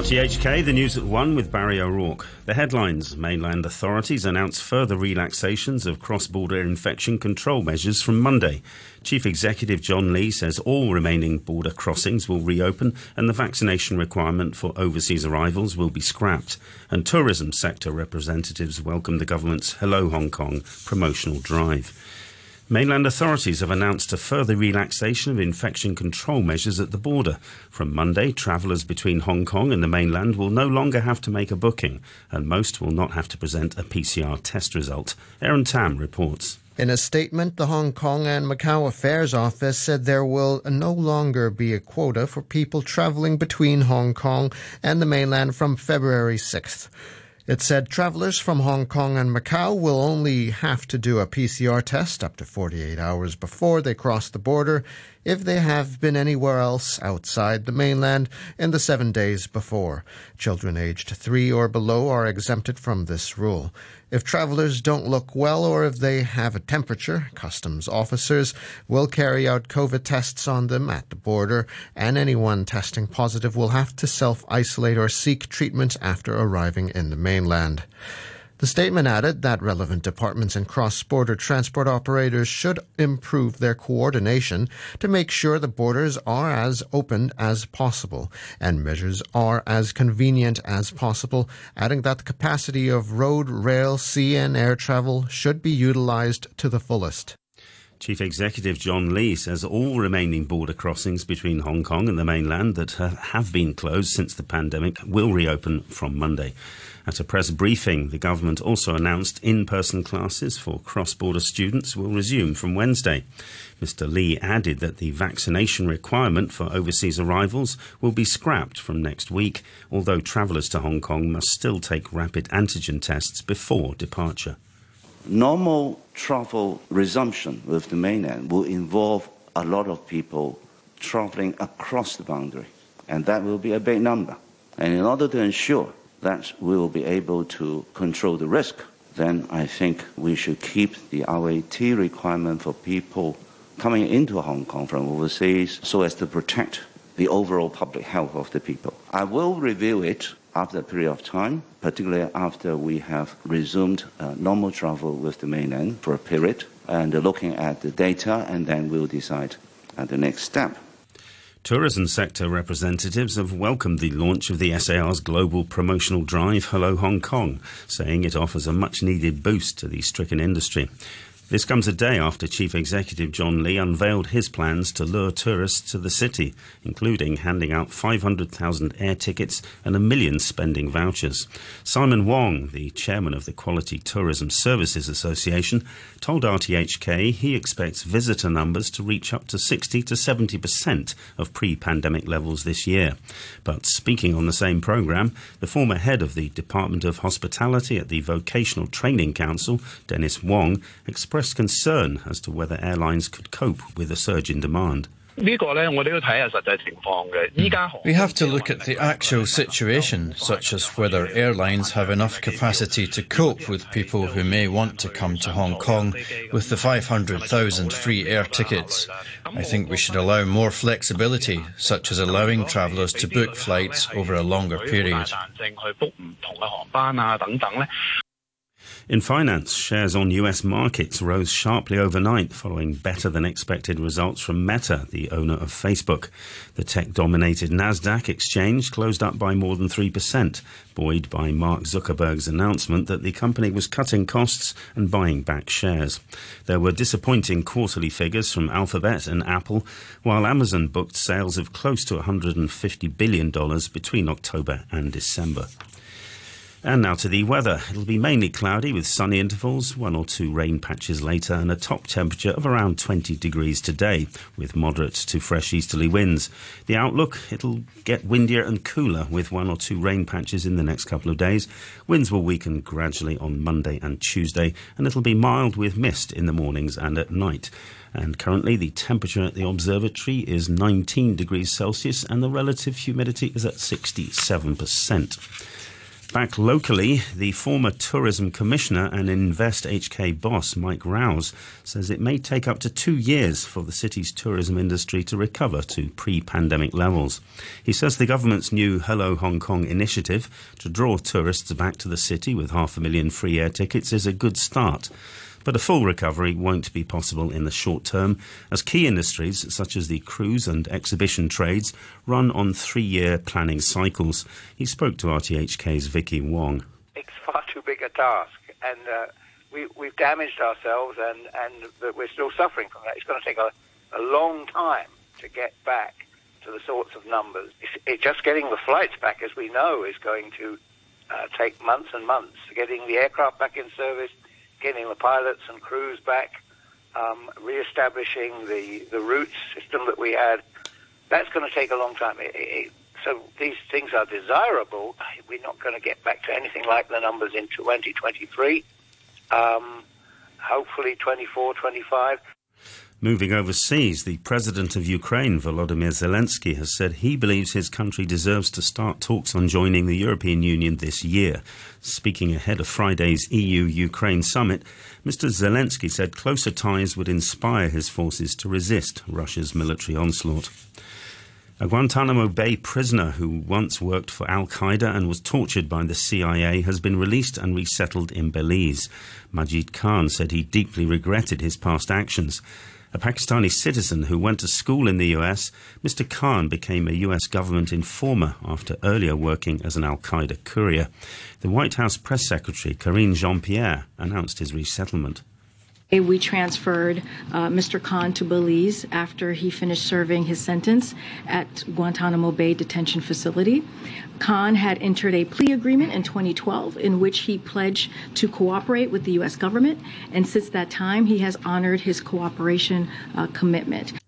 RTHK, the news at one with Barry O'Rourke. The headlines Mainland authorities announce further relaxations of cross border infection control measures from Monday. Chief Executive John Lee says all remaining border crossings will reopen and the vaccination requirement for overseas arrivals will be scrapped. And tourism sector representatives welcome the government's Hello Hong Kong promotional drive. Mainland authorities have announced a further relaxation of infection control measures at the border. From Monday, travellers between Hong Kong and the mainland will no longer have to make a booking, and most will not have to present a PCR test result. Aaron Tam reports. In a statement, the Hong Kong and Macau Affairs Office said there will no longer be a quota for people travelling between Hong Kong and the mainland from February 6th. It said travelers from Hong Kong and Macau will only have to do a PCR test up to 48 hours before they cross the border if they have been anywhere else outside the mainland in the seven days before. Children aged three or below are exempted from this rule. If travelers don't look well or if they have a temperature, customs officers will carry out COVID tests on them at the border, and anyone testing positive will have to self isolate or seek treatment after arriving in the mainland. The statement added that relevant departments and cross border transport operators should improve their coordination to make sure the borders are as open as possible and measures are as convenient as possible, adding that the capacity of road, rail, sea, and air travel should be utilized to the fullest. Chief Executive John Lee says all remaining border crossings between Hong Kong and the mainland that have been closed since the pandemic will reopen from Monday. At a press briefing, the government also announced in person classes for cross border students will resume from Wednesday. Mr. Lee added that the vaccination requirement for overseas arrivals will be scrapped from next week, although travellers to Hong Kong must still take rapid antigen tests before departure. Normal travel resumption with the mainland will involve a lot of people travelling across the boundary, and that will be a big number. And in order to ensure that we will be able to control the risk, then I think we should keep the RAT requirement for people coming into Hong Kong from overseas so as to protect the overall public health of the people. I will review it after a period of time, particularly after we have resumed uh, normal travel with the mainland for a period and looking at the data, and then we'll decide uh, the next step. Tourism sector representatives have welcomed the launch of the SAR's global promotional drive Hello Hong Kong, saying it offers a much needed boost to the stricken industry. This comes a day after Chief Executive John Lee unveiled his plans to lure tourists to the city, including handing out 500,000 air tickets and a million spending vouchers. Simon Wong, the chairman of the Quality Tourism Services Association, told RTHK he expects visitor numbers to reach up to 60 to 70% of pre pandemic levels this year. But speaking on the same programme, the former head of the Department of Hospitality at the Vocational Training Council, Dennis Wong, expressed expressed concern as to whether airlines could cope with a surge in demand. We have to look at the actual situation, such as whether airlines have enough capacity to cope with people who may want to come to Hong Kong with the 500,000 free air tickets. I think we should allow more flexibility, such as allowing travellers to book flights over a longer period. In finance, shares on US markets rose sharply overnight following better than expected results from Meta, the owner of Facebook. The tech dominated NASDAQ exchange closed up by more than 3%, buoyed by Mark Zuckerberg's announcement that the company was cutting costs and buying back shares. There were disappointing quarterly figures from Alphabet and Apple, while Amazon booked sales of close to $150 billion between October and December. And now to the weather. It'll be mainly cloudy with sunny intervals, one or two rain patches later, and a top temperature of around 20 degrees today, with moderate to fresh easterly winds. The outlook, it'll get windier and cooler with one or two rain patches in the next couple of days. Winds will weaken gradually on Monday and Tuesday, and it'll be mild with mist in the mornings and at night. And currently, the temperature at the observatory is 19 degrees Celsius, and the relative humidity is at 67%. Back locally, the former tourism commissioner and Invest HK boss, Mike Rowse, says it may take up to two years for the city's tourism industry to recover to pre pandemic levels. He says the government's new Hello Hong Kong initiative to draw tourists back to the city with half a million free air tickets is a good start. But a full recovery won't be possible in the short term, as key industries such as the cruise and exhibition trades run on three year planning cycles. He spoke to RTHK's Vicky Wong. It's far too big a task, and uh, we, we've damaged ourselves, and, and we're still suffering from that. It's going to take a, a long time to get back to the sorts of numbers. It's, it, just getting the flights back, as we know, is going to uh, take months and months. Getting the aircraft back in service, getting the pilots and crews back, um, re-establishing the, the route system that we had. That's going to take a long time. It, it, so these things are desirable. We're not going to get back to anything like the numbers in 2023. Um, hopefully 24, 25. Moving overseas, the president of Ukraine, Volodymyr Zelensky, has said he believes his country deserves to start talks on joining the European Union this year. Speaking ahead of Friday's EU Ukraine summit, Mr. Zelensky said closer ties would inspire his forces to resist Russia's military onslaught. A Guantanamo Bay prisoner who once worked for Al Qaeda and was tortured by the CIA has been released and resettled in Belize. Majid Khan said he deeply regretted his past actions. A Pakistani citizen who went to school in the US, Mr. Khan became a US government informer after earlier working as an Al Qaeda courier. The White House press secretary, Karine Jean Pierre, announced his resettlement. We transferred uh, Mr. Khan to Belize after he finished serving his sentence at Guantanamo Bay Detention Facility. Khan had entered a plea agreement in 2012 in which he pledged to cooperate with the U.S. government, and since that time, he has honored his cooperation uh, commitment.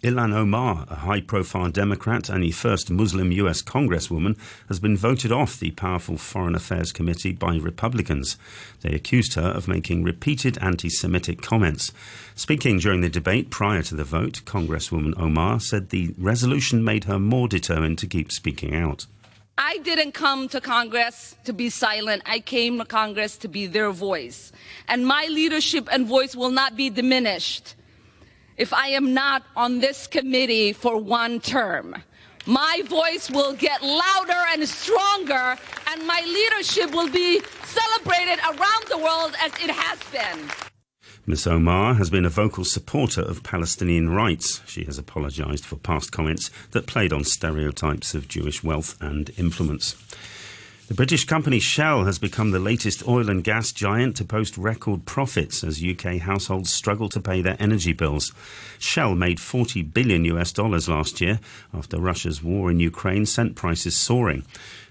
Ilhan Omar, a high profile Democrat and the first Muslim U.S. Congresswoman, has been voted off the powerful Foreign Affairs Committee by Republicans. They accused her of making repeated anti Semitic comments. Speaking during the debate prior to the vote, Congresswoman Omar said the resolution made her more determined to keep speaking out. I didn't come to Congress to be silent. I came to Congress to be their voice. And my leadership and voice will not be diminished if I am not on this committee for one term. My voice will get louder and stronger, and my leadership will be celebrated around the world as it has been. Ms. Omar has been a vocal supporter of Palestinian rights. She has apologised for past comments that played on stereotypes of Jewish wealth and influence. The British company Shell has become the latest oil and gas giant to post record profits as UK households struggle to pay their energy bills. Shell made 40 billion US dollars last year after Russia's war in Ukraine sent prices soaring.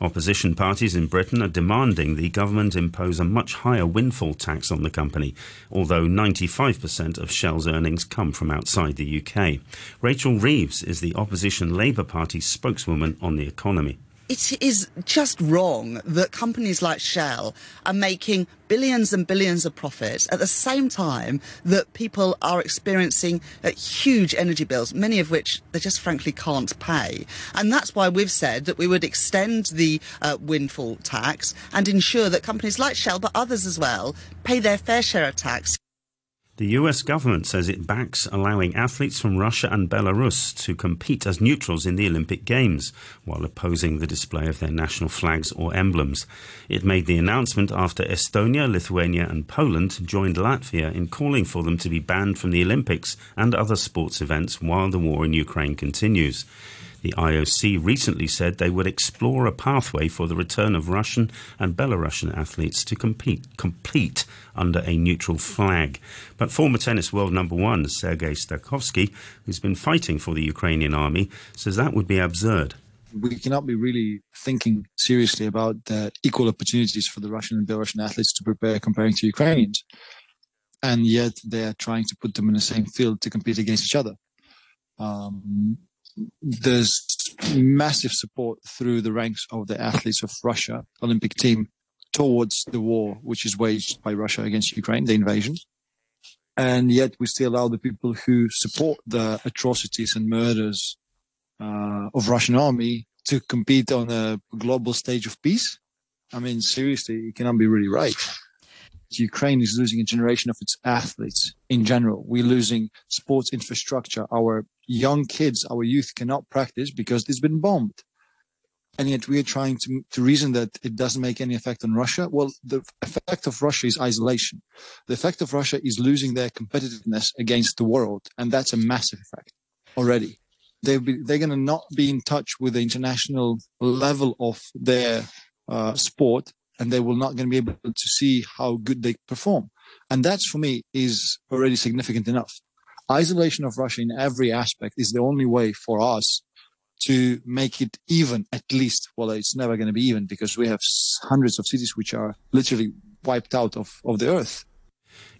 Opposition parties in Britain are demanding the government impose a much higher windfall tax on the company, although 95% of Shell's earnings come from outside the UK. Rachel Reeves is the opposition Labour Party spokeswoman on the economy it is just wrong that companies like Shell are making billions and billions of profits at the same time that people are experiencing uh, huge energy bills, many of which they just frankly can't pay. And that's why we've said that we would extend the uh, windfall tax and ensure that companies like Shell, but others as well, pay their fair share of tax. The US government says it backs allowing athletes from Russia and Belarus to compete as neutrals in the Olympic Games while opposing the display of their national flags or emblems. It made the announcement after Estonia, Lithuania, and Poland joined Latvia in calling for them to be banned from the Olympics and other sports events while the war in Ukraine continues. The IOC recently said they would explore a pathway for the return of Russian and Belarusian athletes to compete, compete under a neutral flag. But former tennis world number one, Sergei Stakhovsky, who's been fighting for the Ukrainian army, says that would be absurd we cannot be really thinking seriously about the equal opportunities for the Russian and Belarusian athletes to prepare comparing to Ukrainians. And yet they are trying to put them in the same field to compete against each other. Um, there's massive support through the ranks of the athletes of Russia Olympic team towards the war which is waged by Russia against Ukraine, the invasion. And yet we still allow the people who support the atrocities and murders uh, of Russian army to compete on a global stage of peace. I mean, seriously, it cannot be really right. Ukraine is losing a generation of its athletes in general. We're losing sports infrastructure. Our young kids, our youth cannot practice because it's been bombed. And yet we are trying to, to reason that it doesn't make any effect on Russia. Well, the effect of Russia is isolation. The effect of Russia is losing their competitiveness against the world. And that's a massive effect already. They'll be, they're going to not be in touch with the international level of their uh, sport and they will not going to be able to see how good they perform. And that's for me is already significant enough. Isolation of Russia in every aspect is the only way for us to make it even, at least. Well, it's never going to be even because we have hundreds of cities which are literally wiped out of, of the earth.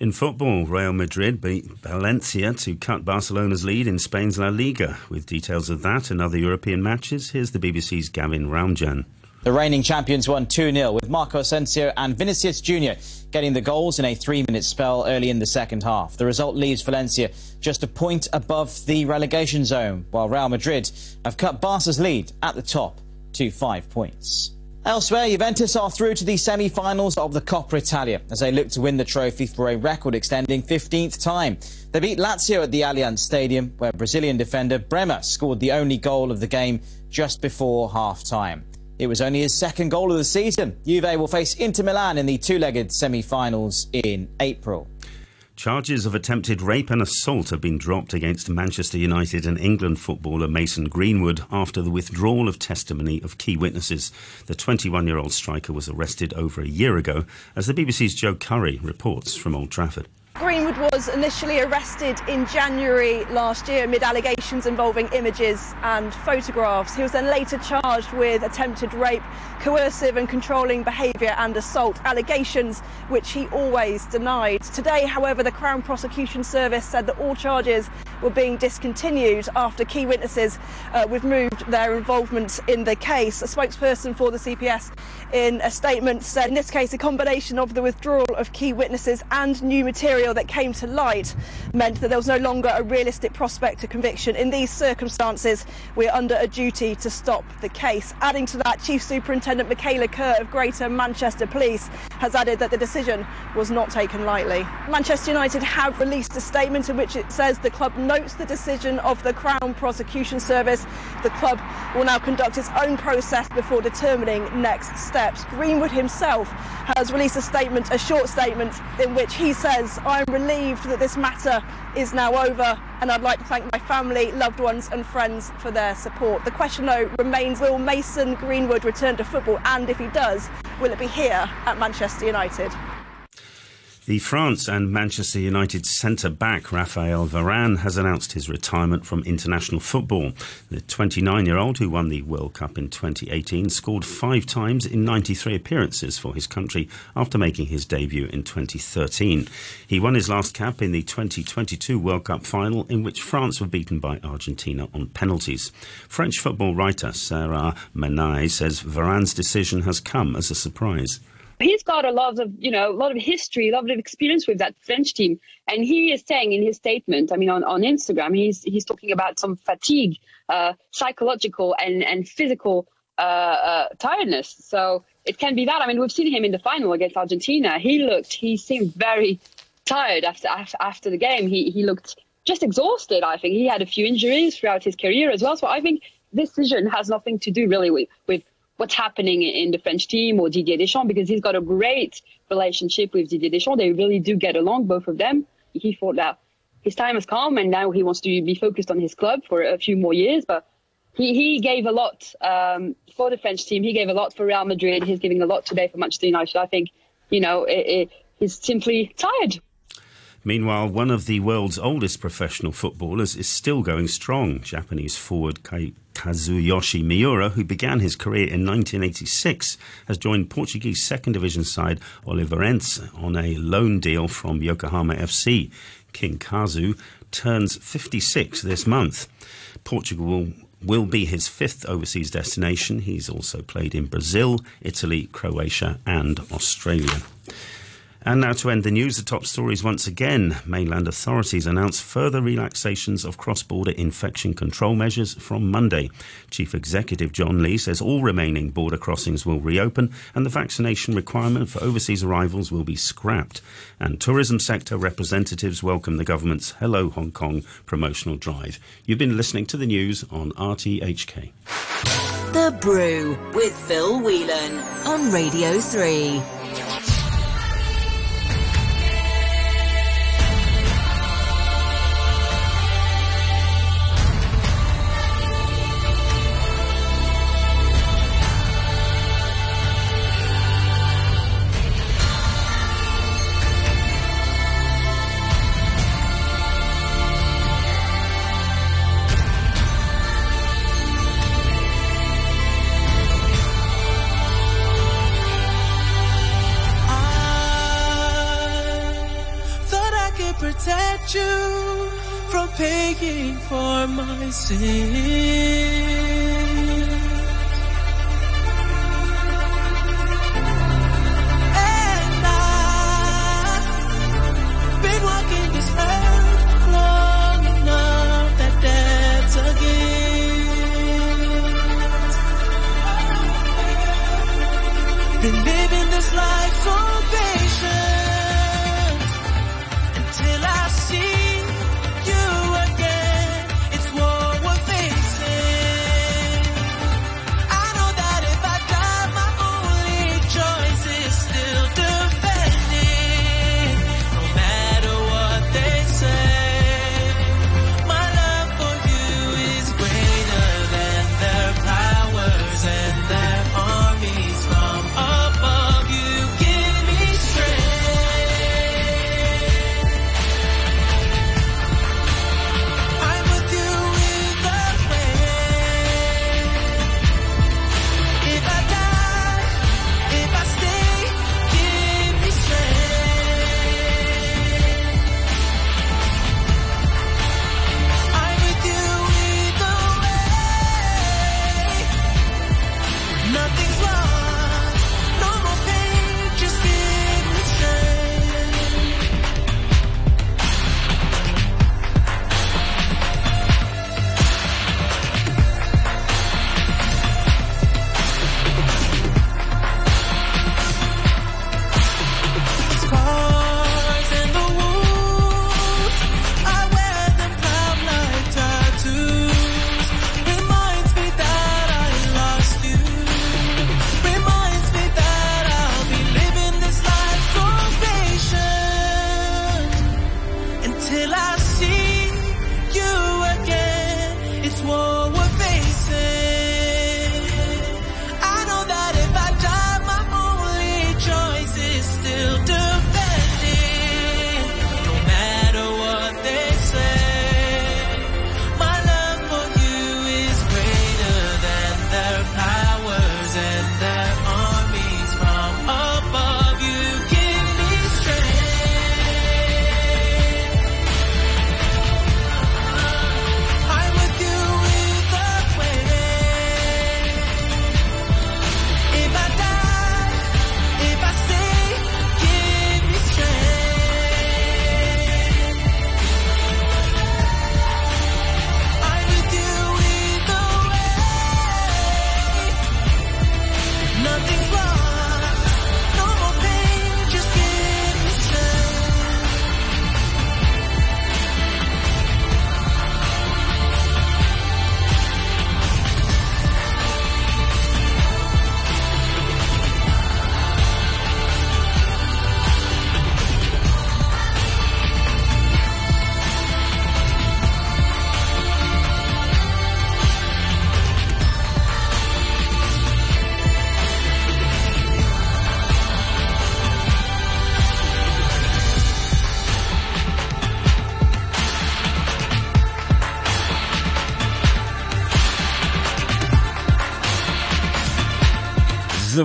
In football, Real Madrid beat Valencia to cut Barcelona's lead in Spain's La Liga. With details of that and other European matches, here's the BBC's Gavin Ramjaun. The reigning champions won 2 0 with Marco Asensio and Vinicius Jr. getting the goals in a three minute spell early in the second half. The result leaves Valencia just a point above the relegation zone, while Real Madrid have cut Barca's lead at the top to five points. Elsewhere, Juventus are through to the semi-finals of the Coppa Italia as they look to win the trophy for a record-extending 15th time. They beat Lazio at the Allianz Stadium, where Brazilian defender Bremer scored the only goal of the game just before half-time. It was only his second goal of the season. Juve will face Inter Milan in the two-legged semi-finals in April. Charges of attempted rape and assault have been dropped against Manchester United and England footballer Mason Greenwood after the withdrawal of testimony of key witnesses. The 21 year old striker was arrested over a year ago, as the BBC's Joe Curry reports from Old Trafford. Greenwood was initially arrested in January last year amid allegations involving images and photographs. He was then later charged with attempted rape, coercive and controlling behaviour and assault, allegations which he always denied. Today, however, the Crown Prosecution Service said that all charges were being discontinued after key witnesses uh, removed their involvement in the case. A spokesperson for the CPS in a statement said in this case a combination of the withdrawal of key witnesses and new material that came to light meant that there was no longer a realistic prospect of conviction. In these circumstances, we're under a duty to stop the case. Adding to that, Chief Superintendent Michaela Kerr of Greater Manchester Police has added that the decision was not taken lightly. Manchester United have released a statement in which it says the club notes the decision of the Crown Prosecution Service. The club will now conduct its own process before determining next steps. Greenwood himself has released a statement, a short statement, in which he says, I'm relieved that this matter is now over and I'd like to thank my family, loved ones and friends for their support. The question though remains, will Mason Greenwood return to football and if he does, will it be here at Manchester United? The France and Manchester United centre back Raphael Varane has announced his retirement from international football. The 29 year old, who won the World Cup in 2018, scored five times in 93 appearances for his country after making his debut in 2013. He won his last cap in the 2022 World Cup final, in which France were beaten by Argentina on penalties. French football writer Sarah Menaille says Varane's decision has come as a surprise he's got a lot of you know a lot of history a lot of experience with that french team. And he is saying in his statement i mean on, on instagram he's he's talking about some fatigue uh, psychological and and physical uh, uh, tiredness. So it can be that. I mean we've seen him in the final against argentina. He looked he seemed very tired after after the game. He he looked just exhausted i think. He had a few injuries throughout his career as well. So i think this decision has nothing to do really with with what's happening in the French team or Didier Deschamps because he's got a great relationship with Didier Deschamps. They really do get along, both of them. He thought that his time has come and now he wants to be focused on his club for a few more years. But he, he gave a lot um, for the French team. He gave a lot for Real Madrid. He's giving a lot today for Manchester United. I think, you know, it, it, he's simply tired. Meanwhile, one of the world's oldest professional footballers is still going strong. Japanese forward Kazuyoshi Miura, who began his career in 1986, has joined Portuguese second division side Oliveirense on a loan deal from Yokohama FC. King Kazu turns 56 this month. Portugal will be his fifth overseas destination. He's also played in Brazil, Italy, Croatia, and Australia. And now to end the news, the top stories once again. Mainland authorities announce further relaxations of cross border infection control measures from Monday. Chief Executive John Lee says all remaining border crossings will reopen and the vaccination requirement for overseas arrivals will be scrapped. And tourism sector representatives welcome the government's Hello Hong Kong promotional drive. You've been listening to the news on RTHK. The Brew with Phil Whelan on Radio 3. protect you from paying for my sins.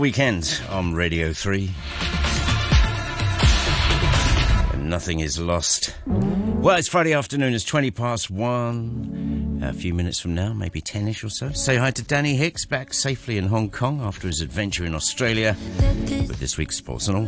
weekend on Radio 3. And nothing is lost. Well, it's Friday afternoon, it's 20 past one. A few minutes from now, maybe 10 ish or so. Say hi to Danny Hicks, back safely in Hong Kong after his adventure in Australia with this week's Sports and All.